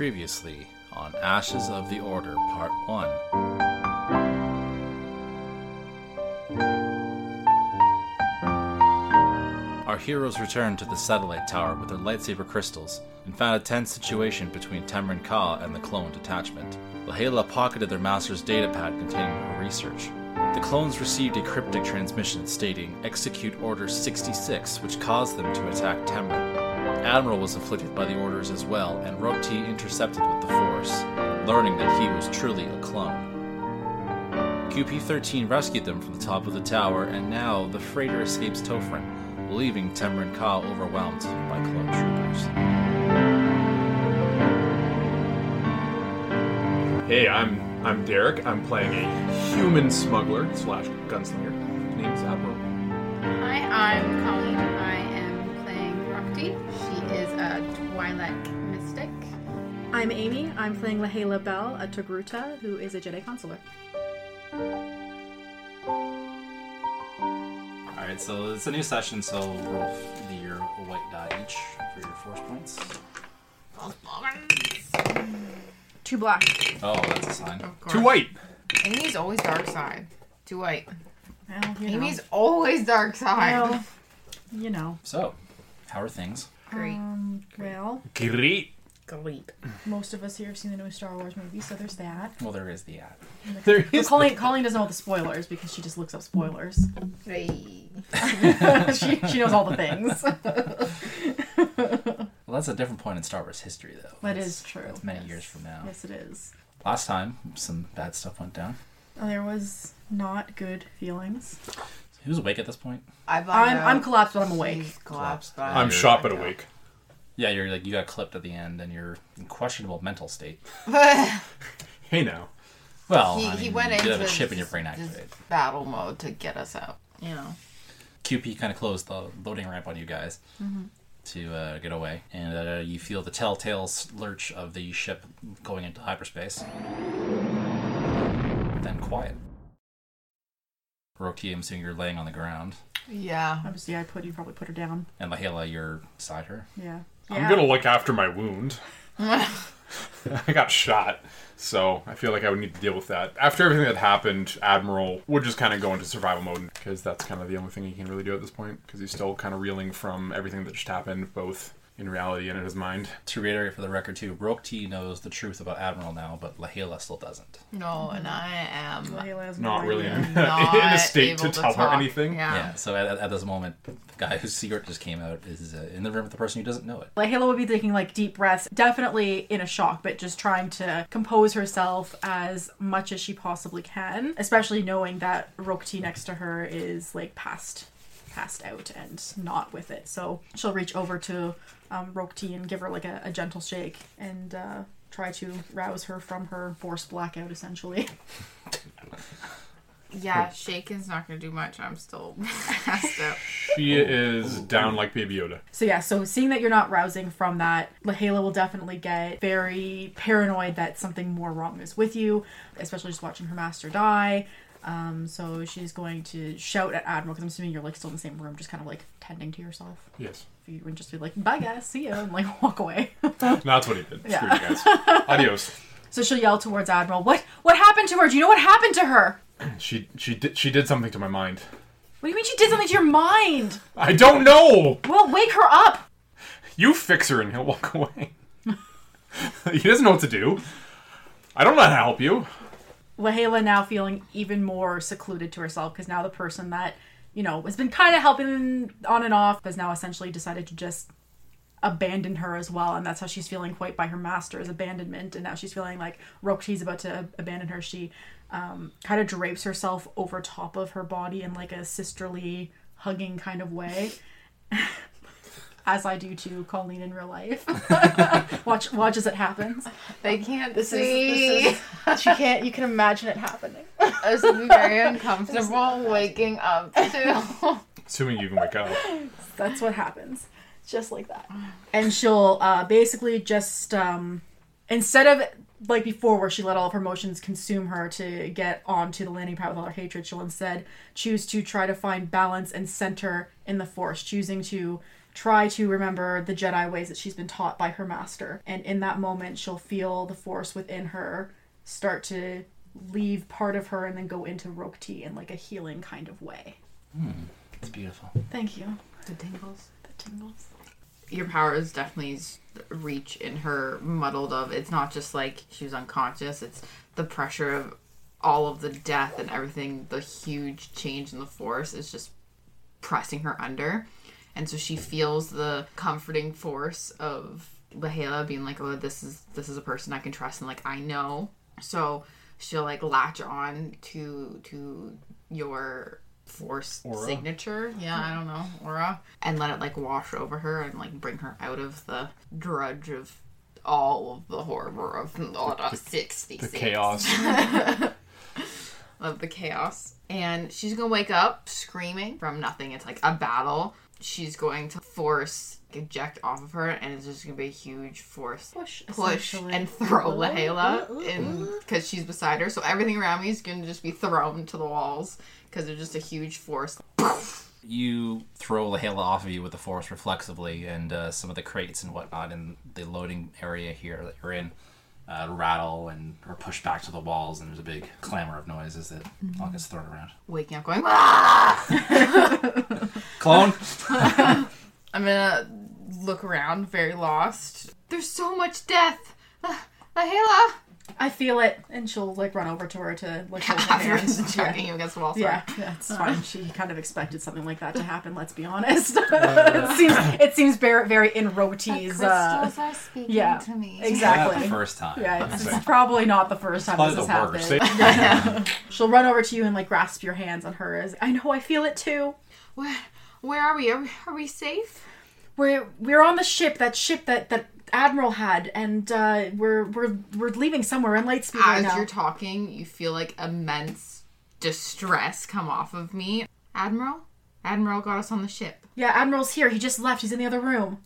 Previously on Ashes of the Order, Part 1. Our heroes returned to the satellite tower with their lightsaber crystals and found a tense situation between Temrin Ka and the clone detachment. Leh'la pocketed their master's datapad containing her research. The clones received a cryptic transmission stating Execute Order 66, which caused them to attack Temrin. Admiral was afflicted by the orders as well, and Rok'ti intercepted with the Force, learning that he was truly a clone. QP 13 rescued them from the top of the tower, and now the freighter escapes Tofrin, leaving Temrin Ka overwhelmed by clone troopers. Hey, I'm I'm Derek. I'm playing a human smuggler slash gunslinger. Name's Admiral. Hi, I'm Colleen. I'm Amy. I'm playing Leh'la Bel, a Togruta, who is a Jedi Consular. Alright, so it's a new session, so roll f- the- your white die each for your force points. Two black. Oh, that's a sign. Of course. Too white. Amy's always dark side. Too white. Well, you know. Amy's always dark side. Well, you know. So, how are things? Great. Um, well, Great. Great. most of us here have seen the new Star Wars movie, so there's that. Well, there is the ad. There But is. Colleen, Colleen doesn't know the spoilers because she just looks up spoilers. Great. she, she knows all the things. Well, that's a different point in Star Wars history, though. That That's- is true. That's many yes. years from now. Yes, it is. Last time, some bad stuff went down. There was not good feelings. Who's awake at this point? I've I'm, I'm collapsed, but I'm awake. collapsed. but I'm shot but awake. Yeah, you're like you got clipped at the end, and you're in questionable mental state. Hey now. Well, he, I he went you into have a chip in your brain activated. battle mode to get us out. You know. QP kind of closed the loading ramp on you guys to uh, get away, and uh, you feel the telltale lurch of the ship going into hyperspace. Then quiet. Rok'ti, I'm assuming you're laying on the ground, Yeah. Obviously, I put you probably put her down. and Leh'la, you're beside her. Yeah. I'm gonna look after my wound. I got shot, so I feel like I would need to deal with that. After everything that happened, Admiral would just kind of go into survival mode because that's kind of the only thing he can really do at this point because he's still kind of reeling from everything that just happened, both in reality and in his mind. To reiterate for the record, too, Rok'ti knows the truth about Admiral now, but Leh'la still doesn't. No, and I am Leh'la has no Not really in, not in a state to able tell her anything. Yeah. Yeah, so at, at this moment, the guy whose secret just came out is uh, in the room with the person who doesn't know it. Leh'la Halo would be taking like deep breaths, definitely in a shock, but just trying to compose herself as much as she possibly can, especially knowing that Rok'ti next to her is like passed passed out and not with it. So she'll reach over to um, Rok'ti and give her like a, a gentle shake and uh, try to rouse her from her forced blackout essentially. Yeah, shaken's not gonna do much. I'm still passed out. She is down like Baby Yoda. So yeah, so seeing that you're not rousing from that, Leh'la will definitely get very paranoid that something more wrong is with you, especially just watching her master die. Um, so she's going to shout at Admiral because I'm assuming you're like still in the same room, just kind of like tending to yourself. Yes. If you would just be like, "Bye guys, see ya," and like walk away. no, That's what he did. Yeah. Screw you guys. Adios. so she'll yell towards Admiral, "What? What happened to her? Do you know what happened to her? She she did she did something to my mind. What do you mean she did something to your mind? I don't know. Well, wake her up." You fix her and he'll walk away. he doesn't know what to do. I don't know how to help you. Leh'la now feeling even more secluded to herself because now the person that you know has been kind of helping on and off has now essentially decided to just abandon her as well and that's how she's feeling quite by her master's abandonment and now she's feeling like Rok'ti's about to abandon her. She um, kind of drapes herself over top of her body in like a sisterly hugging kind of way as I do to Colleen in real life watch watch as it happens They can't this is, see. this is she can't you can imagine it happening It's gonna be very uncomfortable waking up too. Assuming you can wake up. That's what happens. Just like that. And she'll uh, basically just, um, instead of like before, where she let all of her emotions consume her to get onto the landing pad with all her hatred, she'll instead choose to try to find balance and center in the force, choosing to try to remember the Jedi ways that she's been taught by her master. And in that moment, she'll feel the force within her start to leave part of her and then go into Rok'ti in like a healing kind of way. Hmm. It's beautiful. Thank you. The tingles. The tingles. Your power is definitely reach in her muddled of. It's not just like she was unconscious. It's the pressure of all of the death and everything. The huge change in the force is just pressing her under, and so she feels the comforting force of Leh'la being like, "Oh, this is this is a person I can trust," and like I know. So she'll like latch on to to your force Aura? signature. Yeah, I don't know aura, and let it like wash over her and like bring her out of the drudge of all of the horror of Order sixty The chaos. of the chaos. And she's gonna wake up screaming from nothing. It's like a battle. She's going to force eject off of her, and it's just gonna be a huge force Push, push and throw uh-huh. Ooh, Leh'la ooh, uh-huh. ooh, in uh-huh. because she's beside her. So everything around me is gonna just be thrown to the walls because there's just a huge force. You throw Leh'la off of you with the force reflexively, and uh, some of the crates and whatnot in the loading area here that you're in uh, rattle and are pushed back to the walls, and there's a big clamor of noise as it all gets thrown around. Waking up, going, ah! Clone! I'm gonna look around, very lost. There's so much death. Ah, Leh'la. I feel it, and she'll like run over to her to like hold her hands. just Yeah. chucking you against the wall. Sorry. Yeah, yeah, it's fine. She kind of expected something like that to happen. Let's be honest. it seems it seems very very in Roti's. Uh, are speaking yeah, to me. exactly. Not the first time. yeah, it's, it's probably not the first time Probably this the has worst. happened. She'll run over to you and like grasp your hands on hers. I know, I feel it too. Where, where are we? Are, we? are we safe? We're we're on the ship, that ship that that Admiral had, and uh, we're we're we're leaving somewhere in Lightspeed right As now. you're talking, you feel like immense distress come off of me. Admiral? Admiral got us on the ship. yeah, Admiral's here. He just left. He's in the other room.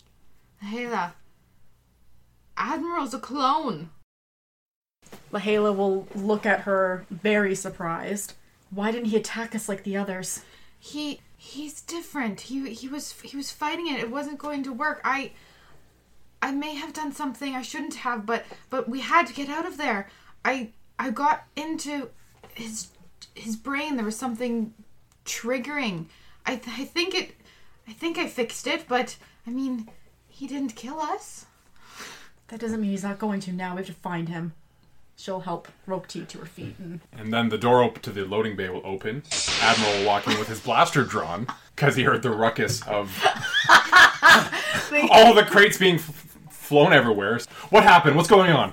Leh'la. Admiral's a clone. Leh'la will look at her very surprised. Why didn't he attack us like the others? He he's different. He he was he was fighting it. It wasn't going to work. I I may have done something I shouldn't have, but but we had to get out of there. I I got into his his brain. There was something triggering. I th- I think it I think I fixed it, but I mean, he didn't kill us. That doesn't mean he's not going to now. We have to find him. She'll help Rok'ti to her feet and And then the door op- to the loading bay will open. Admiral will walk in with his blaster drawn because he heard the ruckus of all the crates being f- flown everywhere. What happened? What's going on?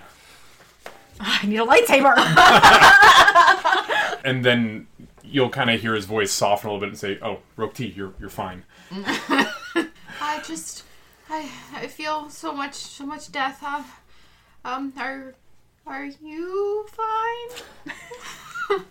I need a lightsaber. And then you'll kind of hear his voice soften a little bit and say, "Oh, Rok'ti, you're you're fine." I just I I feel so much so much death. Uh, um, are are you fine?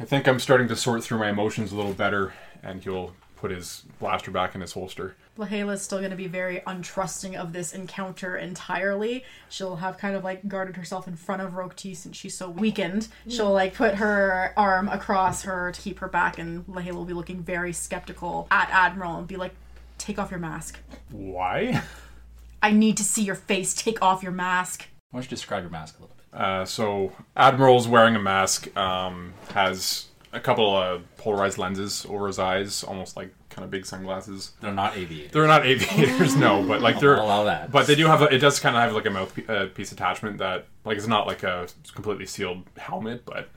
I think I'm starting to sort through my emotions a little better. And he'll put his blaster back in his holster. Leh'la's still going to be very untrusting of this encounter entirely. She'll have kind of like guarded herself in front of Rok'ti since she's so weakened. She'll like put her arm across her to keep her back, and Leh'la will be looking very skeptical at Admiral and be like, "Take off your mask. Why? I need to see your face. Take off your mask." Why don't you describe your mask a little bit? Uh, so Admiral's wearing a mask. Um, has a couple of polarized lenses over his eyes, almost like kind of big sunglasses. They're not aviators. They're not aviators, no, but like they're I'll allow that. But they do have a, it does kind of have like a mouthpiece uh, piece attachment that like it's not like a completely sealed helmet, but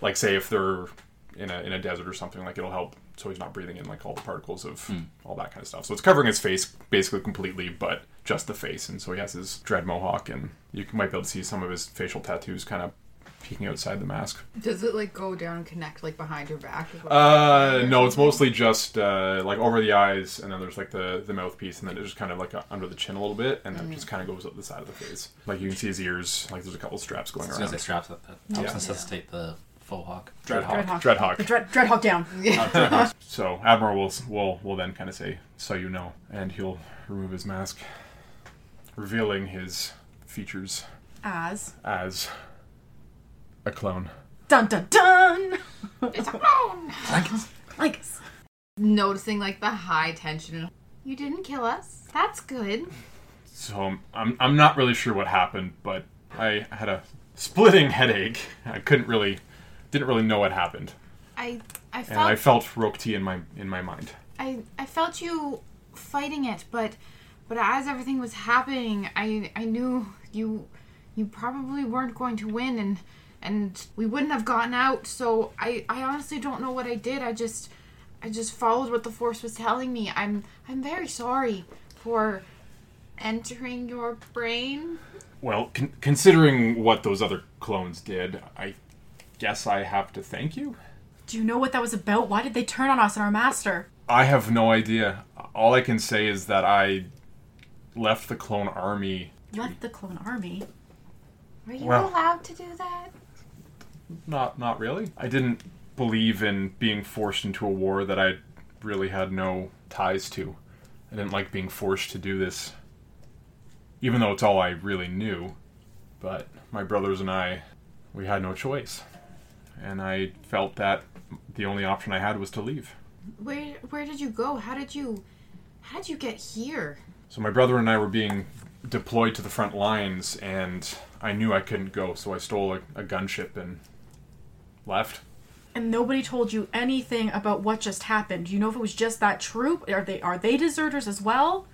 like say if they're in a in a desert or something, like it'll help so he's not breathing in like all the particles of all that kind of stuff. So it's covering his face basically completely, but just the face, and so he has his dread mohawk, and you might be able to see some of his facial tattoos kind of peeking outside the mask. Does it like go down and connect like behind your back? Uh, no, it's mostly just uh, like over the eyes, and then there's like the the mouthpiece, and then it's just kind of like uh under the chin a little bit, and then it just kind of goes up the side of the face. Like you can see his ears, like there's a couple straps going As soon as around. they straps that, that helps Yeah. necessitate the faux hawk. Dreadhawk. Dreadhawk. Dreadhawk. The dread, Dreadhawk down. Dreadhawk. So Admiral will will will then kind of say, "So you know," and he'll remove his mask, revealing his features As as a clone. dun dun dun. It's a clone. Like us. Noticing like the high tension You didn't kill us. That's good. So um, I'm I'm not really sure what happened, but I had a splitting headache. I couldn't really didn't really know what happened, I I and felt I felt Rok'ti in my in my mind. I I felt you fighting it, but but as everything was happening, I I knew you you probably weren't going to win and and we wouldn't have gotten out. So I I honestly don't know what I did. I just I just followed what the force was telling me. I'm I'm very sorry for entering your brain. Well, con- considering what those other clones did, I guess I have to thank you. Do you know what that was about? Why did they turn on us and our master? I have no idea. All I can say is that I left the clone army. Left the clone army. Were you Well- allowed to do that? Not not really. I didn't believe in being forced into a war that I really had no ties to. I didn't like being forced to do this. Even though it's all I really knew. But my brothers and I we had no choice. And I felt that the only option I had was to leave. Where where did you go? How did you how did you get here? So my brother and I were being deployed to the front lines, and I knew I couldn't go, so I stole a, a gunship and left. And nobody told you anything about what just happened. Do you know if it was just that troop? Are they are they deserters as well?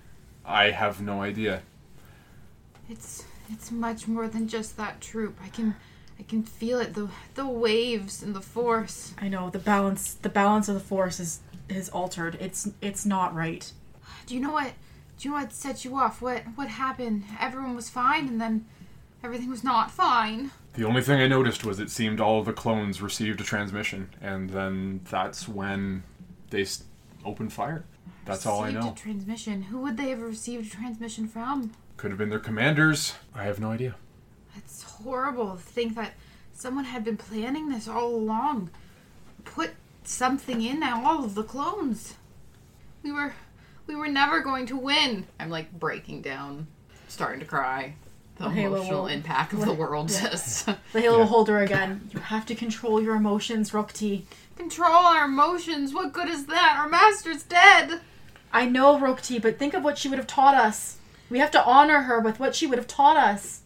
I have no idea. It's it's much more than just that troop. I can I can feel it the the waves and the force. I know the balance the balance of the force is is altered. It's it's not right. Do you know what? Do you know what set you off? What what happened? Everyone was fine, and then everything was not fine. The only thing I noticed was it seemed all of the clones received a transmission, and then that's when they s- opened fire. That's all I Received know. A transmission. Who would they have received a transmission from? Could have been their commanders. I have no idea. It's horrible to think that someone had been planning this all along. Put something in all of the clones. We were we were never going to win. I'm like breaking down, starting to cry. The The Halo emotional will- impact of the world Yeah. just The Halo Yeah. will hold her again. You have to control your emotions, Rok'ti. control our emotions. What good is that? Our master's dead. I know Rok'ti, but think of what she would have taught us. We have to honor her with what she would have taught us.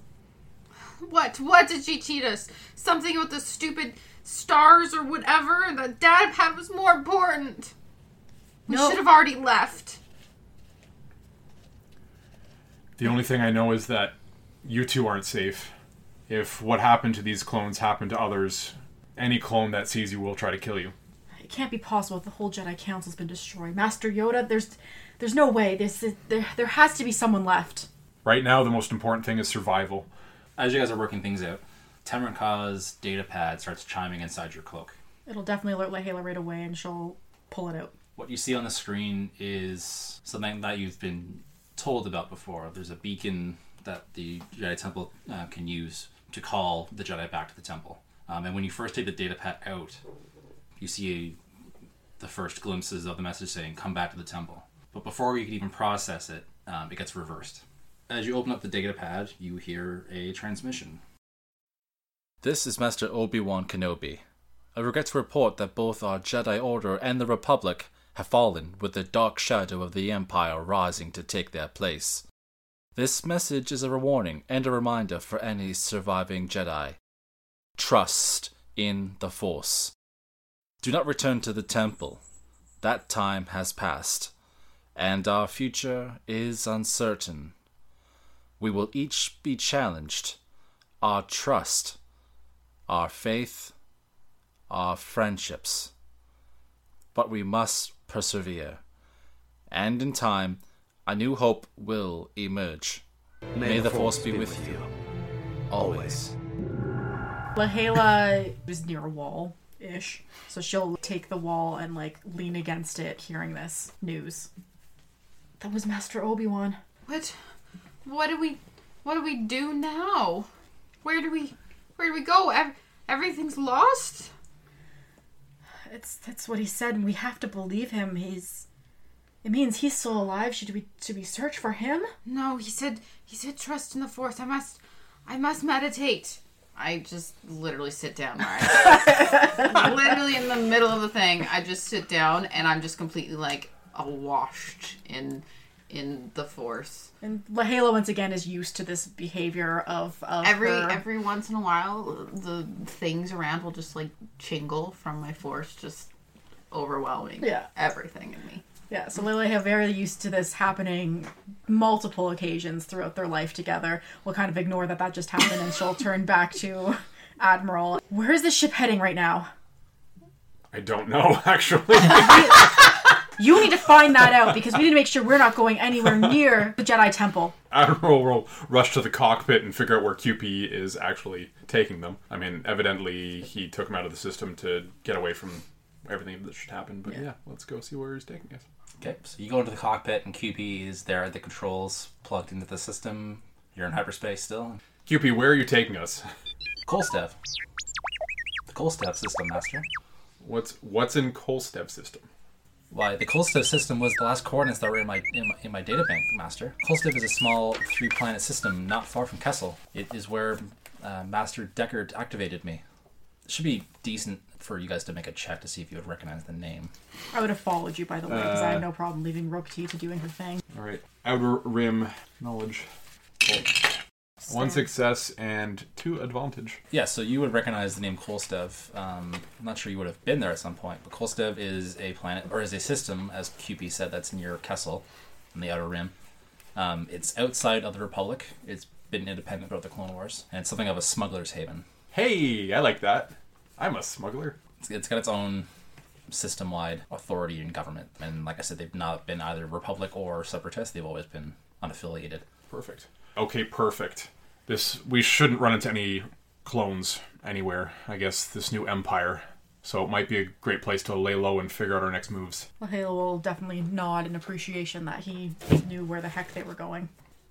What? What did she teach us? Something about the stupid stars or whatever that Dad had was more important. We No. should have already left. The only thing I know is that you two aren't safe. If what happened to these clones happened to others, any clone that sees you will try to kill you. It can't be possible if the whole Jedi Council's been destroyed. Master Yoda, there's there's no way. This is, there there has to be someone left. Right now, the most important thing is survival. As you guys are working things out, Temrin Ka's data pad starts chiming inside your cloak. It'll definitely alert Leh'la right away, and she'll pull it out. What you see on the screen is something that you've been told about before. There's a beacon that the Jedi Temple uh, can use to call the Jedi back to the temple. Um, and when you first take the data pad out, you see the first glimpses of the message saying, Come back to the temple. But before you can even process it, um, it gets reversed. As you open up the data pad, you hear a transmission. This is Master Obi Wan Kenobi. I regret to report that both our Jedi Order and the Republic have fallen, with the dark shadow of the Empire rising to take their place. This message is a warning and a reminder for any surviving Jedi. Trust in the Force. Do not return to the Temple. That time has passed, and our future is uncertain. We will each be challenged. Our trust, our faith, our friendships. But we must persevere. And in time, a new hope will emerge. May, the Force be with you. Always. Leh'la is near a wall ish, so she'll take the wall and like lean against it, hearing this news. That was Master Obi Wan. What? What do we? What do we do now? Where do we? Where do we go? Ev- everything's lost. It's that's what he said, and we have to believe him. He's. It means he's still alive. Should we should we search for him? No, he said. He said trust in the force. I must. I must meditate. I just literally sit down, right? literally in the middle of the thing, I just sit down and I'm just completely like awashed in in the force. And Leh'la once again is used to this behavior of, of Every her- every once in a while, the things around will just like chingle from my force, just overwhelming. Yeah. everything in me. Yeah, so Lily have very used to this happening multiple occasions throughout their life together. We'll kind of ignore that that just happened and she'll turn back to Admiral. Where is this ship heading right now? I don't know, actually. You need to find that out because we need to make sure we're not going anywhere near the Jedi Temple. Admiral will rush to the cockpit and figure out where QP is actually taking them. I mean, evidently he took them out of the system to get away from everything that should happen. But yeah, let's go see where he's taking us. Okay, so you go into the cockpit and QP is there at the controls plugged into the system. You're in hyperspace still. QP, where are you taking us? Kolstev. The Kolstev system, Master. What's what's in Kolstev system? Why, the Kolstev system was the last coordinates that were in my in my, in my data bank, Master. Kolstev is a small three-planet system not far from Kessel. It is where uh, Master Deckard activated me. It should be decent for you guys to make a check to see if you would recognize the name. I would have followed you, by the way, because I have no problem leaving Rok'ti to doing her thing. All right, outer rim knowledge. One success and two advantage. Yeah, so you would recognize the name Kolstev. Um, I'm not sure you would have been there at some point, but Kolstev is a planet, or is a system, as QP said, that's near Kessel, in the Outer Rim. Um, it's outside of the Republic. It's been independent throughout the Clone Wars, and it's something of a smuggler's haven. Hey, I like that. I'm a smuggler. It's, it's got its own system-wide authority and government, and like I said, they've not been either Republic or Separatist. They've always been unaffiliated. Perfect. Okay, perfect. This we shouldn't run into any clones anywhere. I guess this new empire. So it might be a great place to lay low and figure out our next moves. Leh'la will definitely nod in appreciation that he knew where the heck they were going.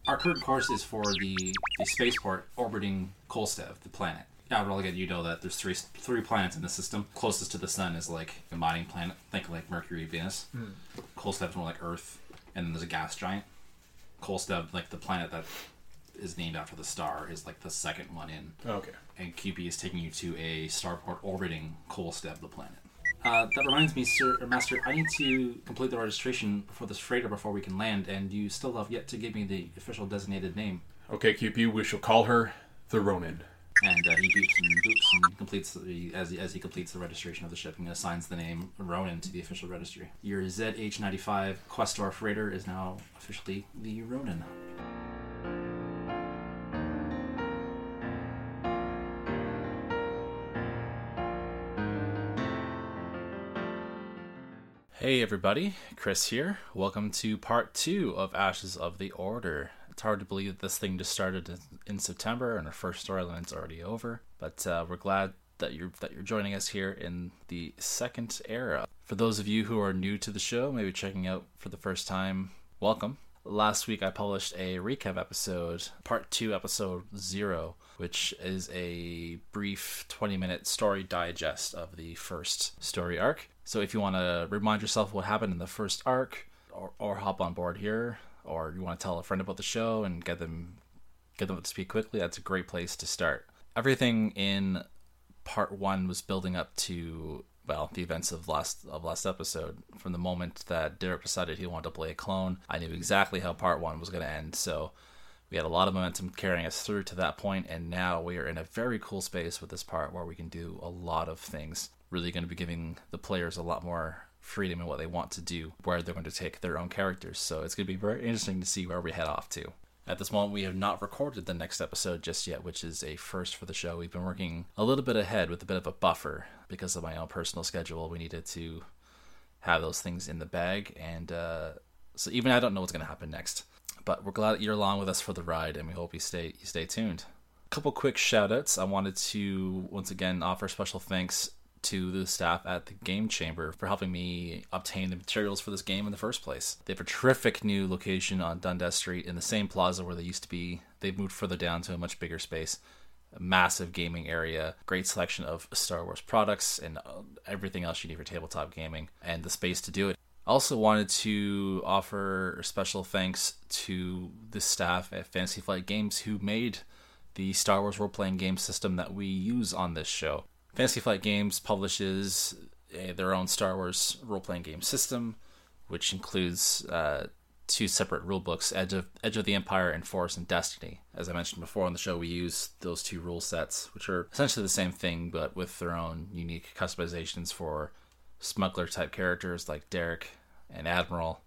Our current course is for the, the spaceport orbiting Kolstev, the planet. Yeah, well, again, you know that there's three three planets in the system. Closest to the sun is like a mining planet. Think like Mercury, Venus. Kolstev's more like Earth, and then there's a gas giant. Kolstev, like the planet that is named after the star, is like the second one in. Okay. And QP is taking you to a starport orbiting Kolstev, the planet. Uh, that reminds me, Sir or Master, I need to complete the registration for this freighter before we can land, and you still have yet to give me the official designated name. Okay, QP, we shall call her the Ronin. And uh, he beeps and boops and completes the, as he, as he completes the registration of the ship and assigns the name Ronin to the official registry. Your ZH95 Questor freighter is now officially the Ronin. Hey everybody, Chris here. Welcome to part two of Ashes of the Order. It's hard to believe that this thing just started in- September and our first storyline's already over, but uh, we're glad that you're that you're joining us here in the second era. For those of you who are new to the show, maybe checking out for the first time, welcome. Last week I published a recap episode, part two, episode zero, which is a brief 20 minute story digest of the first story arc. So if you want to remind yourself what happened in the first arc, or, or hop on board here, or you want to tell a friend about the show and get them get them up to speed quickly, that's a great place to start. Everything in part one was building up to well the events of last of last episode. From the moment that Derek decided he wanted to play a clone, I knew exactly how part one was going to end. So we had a lot of momentum carrying us through to that point, and now we are in a very cool space with this part where we can do a lot of things. Really going to be giving the players a lot more freedom in what they want to do, where they're going to take their own characters. So it's going to be very interesting to see where we head off to. At this moment, we have not recorded the next episode just yet, which is a first for the show. We've been working a little bit ahead with a bit of a buffer because of my own personal schedule. We needed to have those things in the bag, and uh, so even I don't know what's going to happen next. But we're glad that you're along with us for the ride, and we hope you stay you stay tuned. A couple quick shout outs. I wanted to once again offer special thanks to the staff at the Game Chamber for helping me obtain the materials for this game in the first place. They have a terrific new location on Dundas Street in the same plaza where they used to be. They've moved further down to a much bigger space. A massive gaming area, great selection of Star Wars products and uh, everything else you need for tabletop gaming, and the space to do it. I also, wanted to offer special thanks to the staff at Fantasy Flight Games who made the Star Wars role playing game system that we use on this show. Fantasy Flight Games publishes uh, their own Star Wars role playing game system which includes uh, two separate rule books Edge of, Edge of the Empire and Force and Destiny. As I mentioned before on the show, we use those two rule sets, which are essentially the same thing, but with their own unique customizations for smuggler type characters like Derek and Admiral,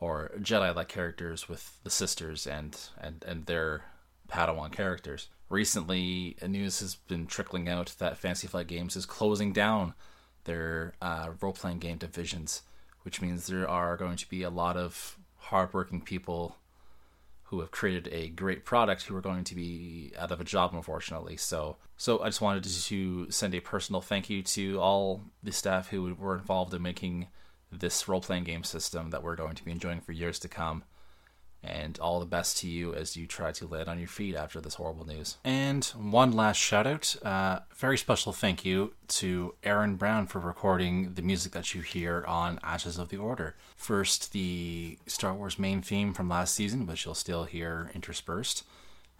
or Jedi like characters with the sisters and, and, and their Padawan characters. Recently, news has been trickling out that Fantasy Flight Games is closing down their uh, role playing game divisions, which means there are going to be a lot of hardworking people who have created a great product who are going to be out of a job unfortunately so so i just wanted to send a personal thank you to all the staff who were involved in making this role-playing game system that we're going to be enjoying for years to come and all the best to you as you try to land on your feet after this horrible news. And one last shout out, uh, very special thank you to Aaron Brown for recording the music that you hear on Ashes of the Order. First, the Star Wars main theme from last season, which you'll still hear interspersed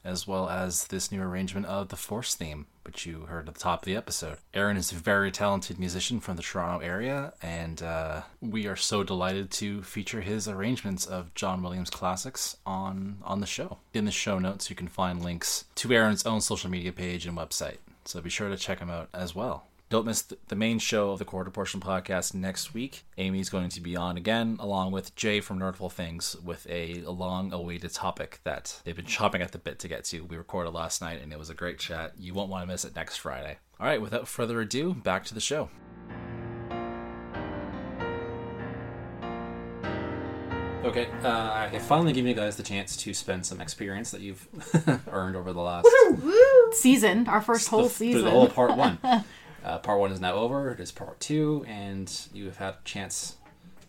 as well as this new arrangement of the Force theme, which you heard at the top of the episode. Aaron is a very talented musician from the Toronto area, and uh, we are so delighted to feature his arrangements of John Williams classics on on the show. In the show notes, you can find links to Aaron's own social media page and website, so be sure to check him out as well. Don't miss the main show of the Quarter Portion podcast next week. Amy's going to be on again, along with Jay from Nerdful Things, with a long awaited topic that they've been chopping at the bit to get to. We recorded last night and it was a great chat. You won't want to miss it next Friday. All right, without further ado, back to the show. Okay, uh, I finally given you guys the chance to spend some experience that you've earned over the last Season, our first whole the, season. The whole part one. Uh, part one is now over. It is part two, and you have had a chance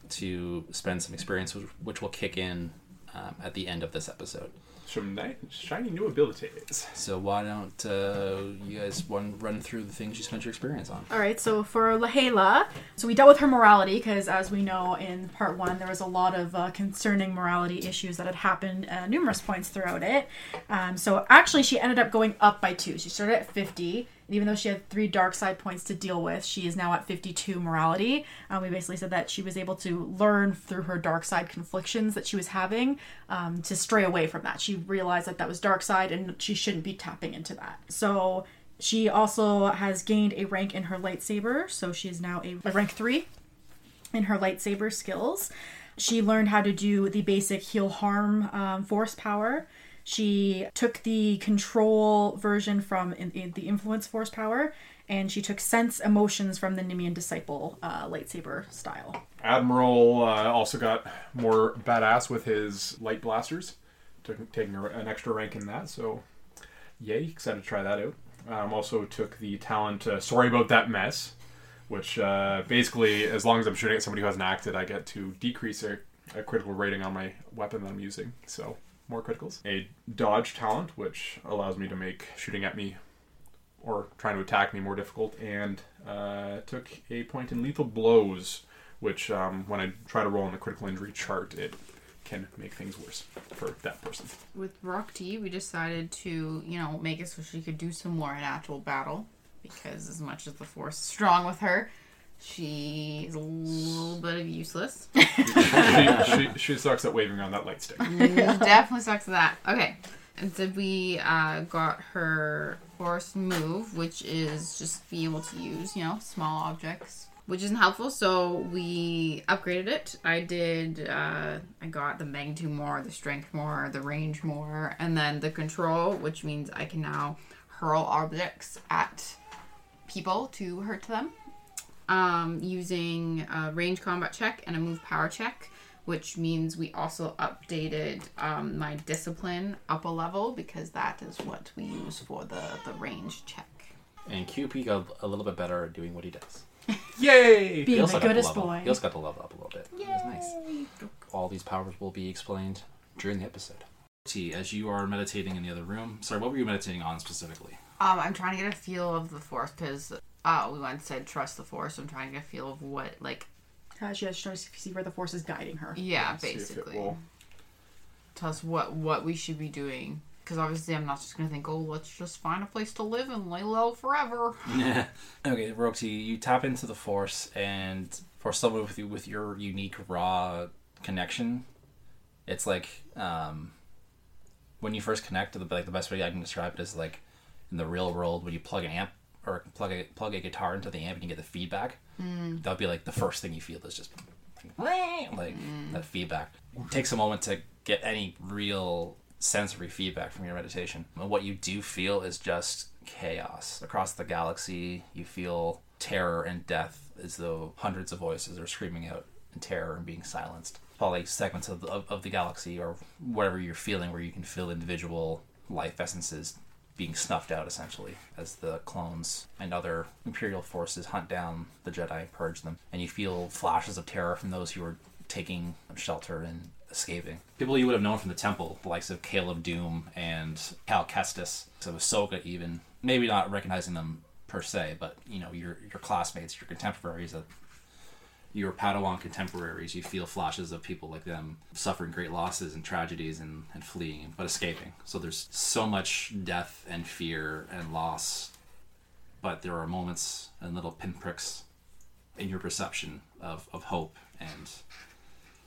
to spend some experience, which, which will kick in um, at the end of this episode. Some nice, shiny new abilities. So why don't uh, you guys run run through the things you spent your experience on? All right, so for Leh'la, so we dealt with her morality because, as we know in part one, there was a lot of uh, concerning morality issues that had happened at numerous points throughout it. Um, so actually, she ended up going up by two. She started at 50, and even though she had three dark side points to deal with, she is now at 52 morality. Um, we basically said that she was able to learn through her dark side conflictions that she was having um, to stray away from that. She realized that that was dark side and she shouldn't be tapping into that. So she also has gained a rank in her lightsaber, so she is now a, rank three in her lightsaber skills. She learned how to do the basic heal harm um, force power. She took the control version from in, in the influence force power, and she took sense emotions from the Niman disciple uh, lightsaber style. Admiral uh, also got more badass with his light blasters, took, taking an extra rank in that. So, yay! Excited to try that out. Um, also took the talent. Uh, Sorry about that mess, which uh, basically, as long as I'm shooting at somebody who hasn't acted, I get to decrease a, a critical rating on my weapon that I'm using. So more criticals. A dodge talent, which allows me to make shooting at me or trying to attack me more difficult, and uh, took a point in lethal blows, which um, when I try to roll on the critical injury chart, it can make things worse for that person. With Rok'ti, we decided to, you know, make it so she could do some more in actual battle. Because as much as the force is strong with her, she's a little bit of useless. she, she, sucks at waving around that light stick. Definitely sucks at that. Okay. And so we uh, got her force move, which is just be able to use, you know, small objects, which isn't helpful. So we upgraded it. I did, uh, I got the magnitude more, the strength more, the range more, and then the control, which means I can now hurl objects at people to hurt them um, using a range combat check and a move power check, which means we also updated um, my discipline up a level because that is what we use for the, the range check. And QP got a little bit better at doing what he does. Yay! Being the goodest boy. He also got to level up a little bit. It was nice. All these powers will be explained during the episode. T, as you are meditating in the other room, sorry, what were you meditating on specifically? Um, I'm trying to get a feel of the force because uh, we once said trust the force. So I'm trying to get a feel of what, like, Uh, she has to see where the force is guiding her. yeah, See if it basically. Tell us what what we should be doing. Because obviously, I'm not just gonna think, oh, let's just find a place to live and lay low forever. Yeah. okay, Roxy, you tap into the force, and for someone with you with your unique raw connection, it's like um, when you first connect. The like the best way I can describe it is like in the real world when you plug an amp or plug a plug a guitar into the amp and you get the feedback. Mm. That'll be like the first thing you feel is just like mm. that feedback. It takes a moment to get any real sensory feedback from your meditation. And what you do feel is just chaos across the galaxy. You feel terror and death as though hundreds of voices are screaming out in terror and being silenced. Probably segments of the, of, of the galaxy or whatever you're feeling where you can feel individual life essences being snuffed out essentially as the clones and other imperial forces hunt down the jedi and purge them. And you feel flashes of terror from those who are taking shelter and escaping. People you would have known from the temple the likes of caleb Dume and cal kestis. So ahsoka even maybe not recognizing them per se but you know your your classmates your contemporaries your Padawan contemporaries, you feel flashes of people like them suffering great losses and tragedies and, and fleeing, but escaping. So there's so much death and fear and loss, but there are moments and little pinpricks in your perception of, of hope and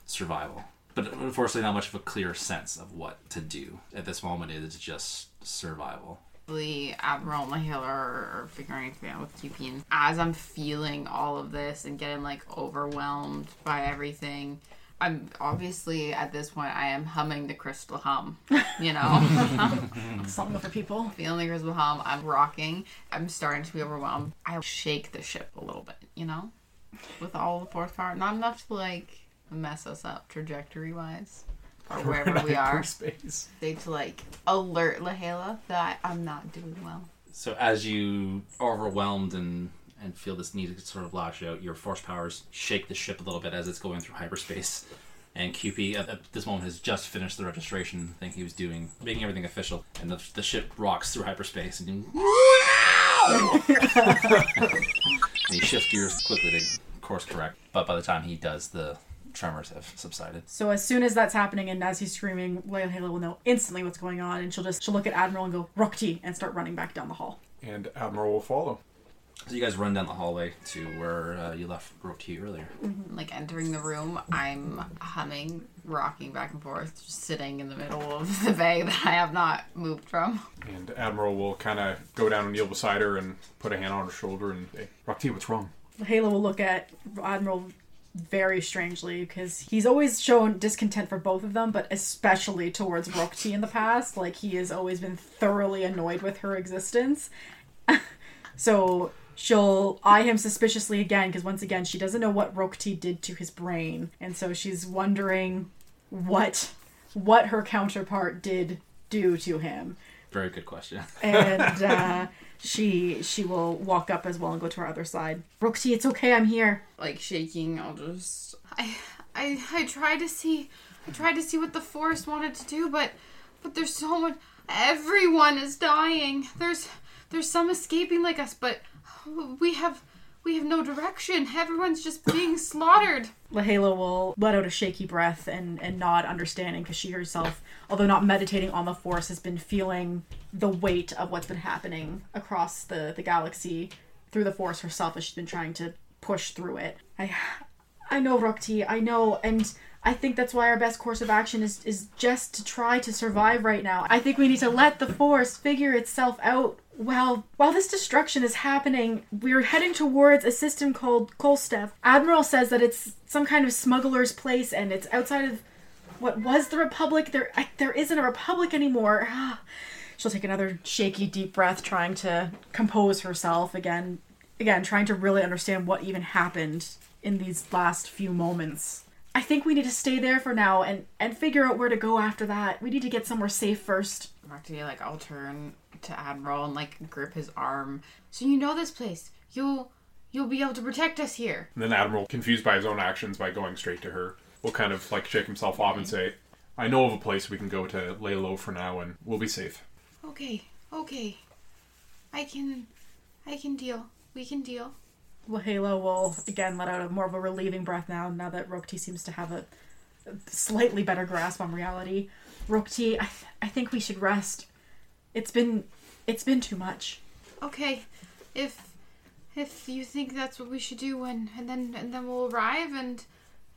survival. But unfortunately, not much of a clear sense of what to do at this moment. It is just survival the Admiral Leh'la are, figuring it out with QP. As I'm feeling all of this and getting like overwhelmed by everything, I'm obviously at this point I am humming the crystal hum, you know. Song for people. Feeling the crystal hum. I'm rocking. I'm starting to be overwhelmed. I shake the ship a little bit, you know, with all the force power. Not enough to like mess us up trajectory wise or wherever we are. Space. They to like alert Leh'la that I'm not doing well. So as you are overwhelmed and and feel this need to sort of lash out, your force powers shake the ship a little bit as it's going through hyperspace. And QP at, at this moment has just finished the registration thing he was doing, making everything official. And the, the ship rocks through hyperspace and, you, and he shifts gears quickly to course correct. But by the time he does, the tremors have subsided. So as soon as that's happening and as he's screaming, Leh'la will know instantly what's going on and she'll just she'll look at Admiral and go, Rok'ti and start running back down the hall. And Admiral will follow. So you guys run down the hallway to where uh, you left Rok'ti earlier. Mm-hmm. Like entering the room, I'm humming, rocking back and forth, just sitting in the middle of the bay that I have not moved from. And Admiral will kind of go down and kneel beside her and put a hand on her shoulder and say, Rok'ti, what's wrong? Halo will look at Admiral very strangely because he's always shown discontent for both of them, but especially towards Rok'ti in the past. Like he has always been thoroughly annoyed with her existence. so she'll eye him suspiciously again because once again she doesn't know what Rok'ti did to his brain, and so she's wondering what what her counterpart did do to him. Very good question. and uh, she she will walk up as well and go to our other side. Rok'ti, it's okay, I'm here. Like shaking, I'll just I I I tried to see I tried to see what the forest wanted to do, but but there's so much everyone is dying. There's there's some escaping like us, but we have we have no direction. Everyone's just being slaughtered. Leh'la will let out a shaky breath and, and nod understanding because she herself, although not meditating on the Force, has been feeling the weight of what's been happening across the, the galaxy through the Force herself as she's been trying to push through it. I I know, Rok'ti, I know, and I think that's why our best course of action is is just to try to survive right now. I think we need to let the Force figure itself out well, while this destruction is happening, we're heading towards a system called Kolstev. Admiral says that it's some kind of smuggler's place and it's outside of what was the Republic. There, I, there isn't a Republic anymore. Ah. She'll take another shaky, deep breath, trying to compose herself again. Again, trying to really understand what even happened in these last few moments. I think we need to stay there for now and and figure out where to go after that. We need to get somewhere safe first. Back to you, like I'll turn to Admiral and like grip his arm. So you know this place. You'll you'll be able to protect us here. And then Admiral, confused by his own actions by going straight to her, will kind of like shake himself off and say, I know of a place we can go to lay low for now and we'll be safe. Okay, okay. I can I can deal. We can deal. Well, Halo will again let out a more of a relieving breath now, now that Rok'ti seems to have a, a slightly better grasp on reality. Rok'ti, I, th- I think we should rest. It's been it's been too much. Okay. If if you think that's what we should do, and and then and then we'll arrive, and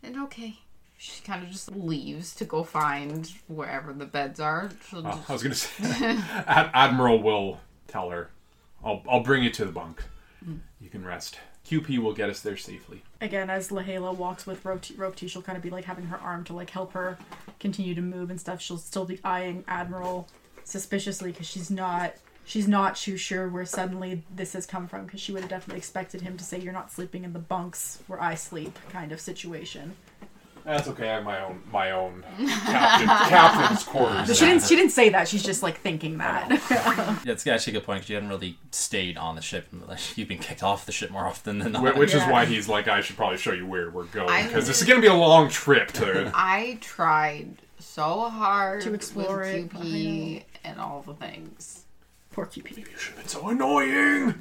and okay. She kind of just leaves to go find wherever the beds are. She'll Uh, just- I was gonna say, Ad- Admiral will tell her, "I'll I'll bring you to the bunk. You can rest. QP will get us there safely." Again, as Leh'la walks with Rope Ropti, she'll kind of be like having her arm to like help her continue to move and stuff. She'll still be eyeing Admiral suspiciously because she's not she's not too sure where suddenly this has come from because she would have definitely expected him to say you're not sleeping in the bunks where I sleep kind of situation. That's okay. I have my own my own captain, captain's quarters. She didn't she didn't say that. She's just like thinking that. Yeah, it's actually a good point 'cause you hadn't really stayed on the ship. Like, You've been kicked off the ship more often than not. Wh- Which is Yeah. why he's like, I should probably show you where we're going because this is gonna be a long trip to. I tried so hard To explore with it, QP and all the things. Poor QP. You should have been so annoying.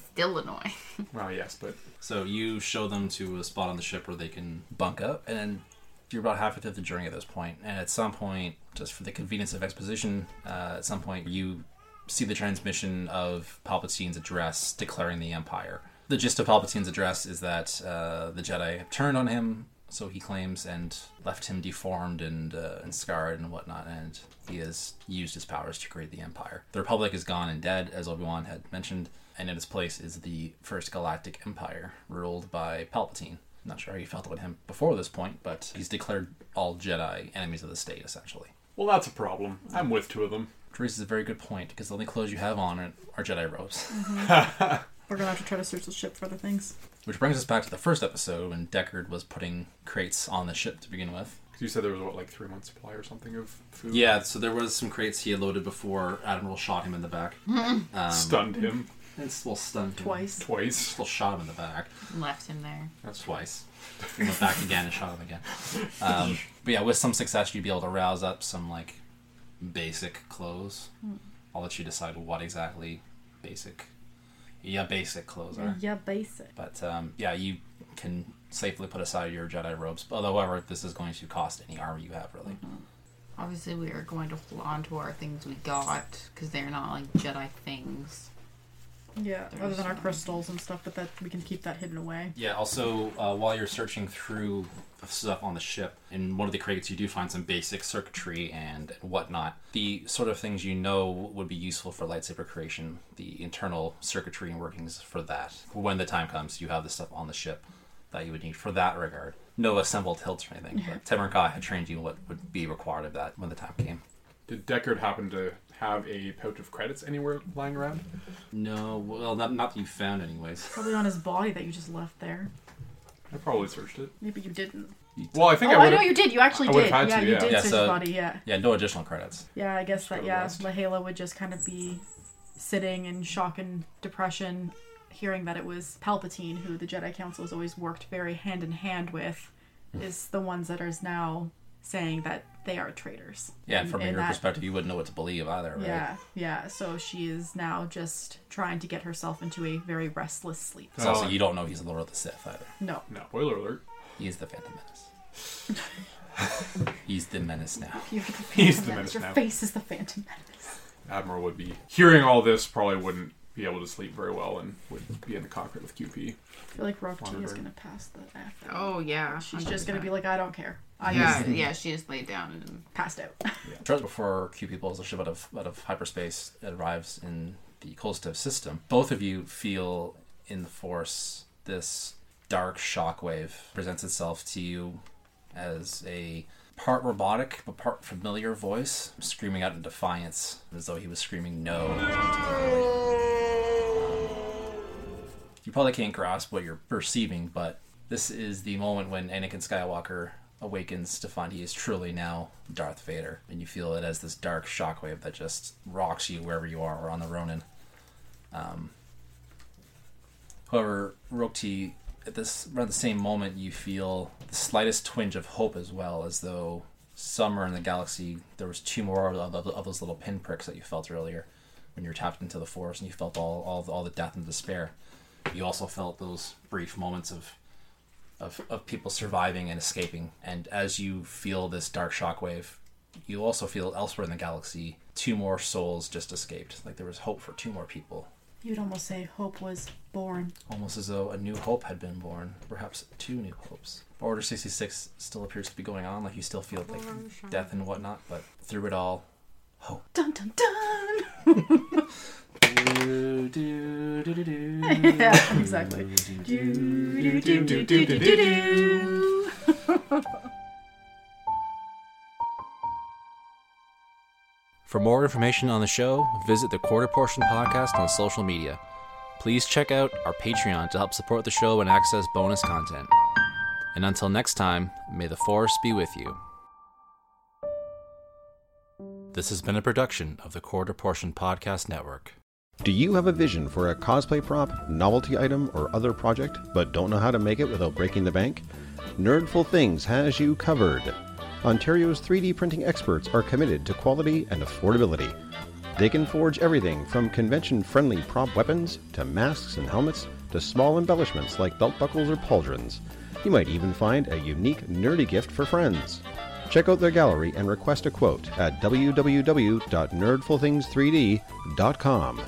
Still annoying. Well, yes, but So you show them to a spot on the ship where they can bunk up, and then you're about halfway through the journey at this point. And at some point, just for the convenience of exposition, uh, at some point you see the transmission of Palpatine's address declaring the Empire. The gist of Palpatine's address is that uh, the Jedi have turned on him, so he claims, and left him deformed and, uh, and scarred and whatnot, and he has used his powers to create the Empire. The Republic is gone and dead, as Obi Wan had mentioned, and in its place is the First Galactic Empire, ruled by Palpatine. Not sure how you felt about him before this point, but he's declared all Jedi enemies of the state, essentially. well, that's a problem. I'm with two of them. Which raises a very good point, because the only clothes you have on are, are Jedi robes. We're gonna have to try to search the ship for other things. Which brings us back to the first episode when Deckard was putting crates on the ship to begin with. 'Cause you said there was what, like three months supply or something of food. Yeah, so there was some crates he had loaded before Admiral shot him in the back. um, stunned him and still stunned him. Twice. twice. Still shot him in the back. Left him there. That's twice. And went back again and shot him again. Um, but yeah, with some success, you'd be able to rouse up some like basic clothes. I'll let you decide what exactly basic, yeah, basic clothes are. Yeah, basic. But um, yeah, you can safely put aside your Jedi robes. Although, however, this is going to cost any armor you have, really. Obviously, we are going to hold on to our things we got because they're not like Jedi things. Yeah, There's other than our crystals and stuff, but that we can keep that hidden away. Yeah. Also, uh, while you're searching through stuff on the ship, in one of the crates, you do find some basic circuitry and whatnot. The sort of things you know would be useful for lightsaber creation, the internal circuitry and workings for that. When the time comes, you have the stuff on the ship that you would need for that regard. No assembled hilts or anything, but Temrin Ka had trained you what would be required of that when the time came. Did Deckard happen to have a pouch of credits anywhere lying around? No, well, not, not that you found, anyways. Probably on his body that you just left there. I probably searched it. Maybe you didn't. Well, I think I. oh, I I, would. know you did. You actually I would've did. had yeah, to, you yeah. did Yeah, search so- his body. Yeah, Yeah, no additional credits. yeah. I guess that to yeah, rest. Leh'la would just kind of be sitting in shock and depression, hearing that it was Palpatine, who the Jedi Council has always worked very hand in hand with, hmm. is the ones that that is now saying that they are traitors. Yeah, And- from and your that- perspective, you wouldn't know what to believe either, right? Yeah, yeah. So she is now just trying to get herself into a very restless sleep. So also, Oh. you don't know he's the Lord of the Sith either. No, No, spoiler alert. He's the Phantom Menace. he's the menace now. you're the He's Phantom the menace Your now. face is the Phantom Menace. Admiral would be hearing all this. Probably wouldn't be able to sleep very well and would be in the cockpit with QP. I feel like Rok'ti is gonna pass the F. out. Oh yeah, She's just gonna be like, I don't care. I yeah, just yeah. She just laid down and passed out. Just before QP pulls the ship out of out of hyperspace, it arrives in the Kolstev system. Both of you feel in the Force this dark shockwave presents itself to you as a part robotic but part familiar voice screaming out in defiance as though he was screaming no. Oh. You probably can't grasp what you're perceiving, but this is the moment when Anakin Skywalker awakens to find he is truly now Darth Vader, and you feel it as this dark shockwave that just rocks you wherever you are or on the Ronin. Um, however, Rok'ti, at this around the same moment, you feel the slightest twinge of hope as well, as though somewhere in the galaxy there was two more of, of, those little pinpricks that you felt earlier when you were tapped into the Force, and you felt all all, all the death and despair. You also felt those brief moments of of, of people surviving and escaping. And as you feel this dark shockwave, you also feel elsewhere in the galaxy two more souls just escaped. Like there was hope for two more people You'd almost say hope was born. Almost as though a new hope had been born, perhaps two new hopes. Order 66 still appears to be going on, like you still feel like death and whatnot, but through it all, hope. Dun dun dun. Yeah, exactly. For more information on the show, visit the Quarter Portion Podcast on social media. Please check out our Patreon to help support the show and access bonus content. And until next time, may the Force be with you. This has been a production of the Quarter Portion Podcast Network. Do you have a vision for a cosplay prop, novelty item, or other project, but don't know how to make it without breaking the bank? Nerdful Things has you covered. Ontario's 3D printing experts are committed to quality and affordability. They can forge everything from convention friendly prop weapons to masks and helmets to small embellishments like belt buckles or pauldrons. You might even find a unique nerdy gift for friends. Check out their gallery and request a quote at www.nerdfulthings3d.com.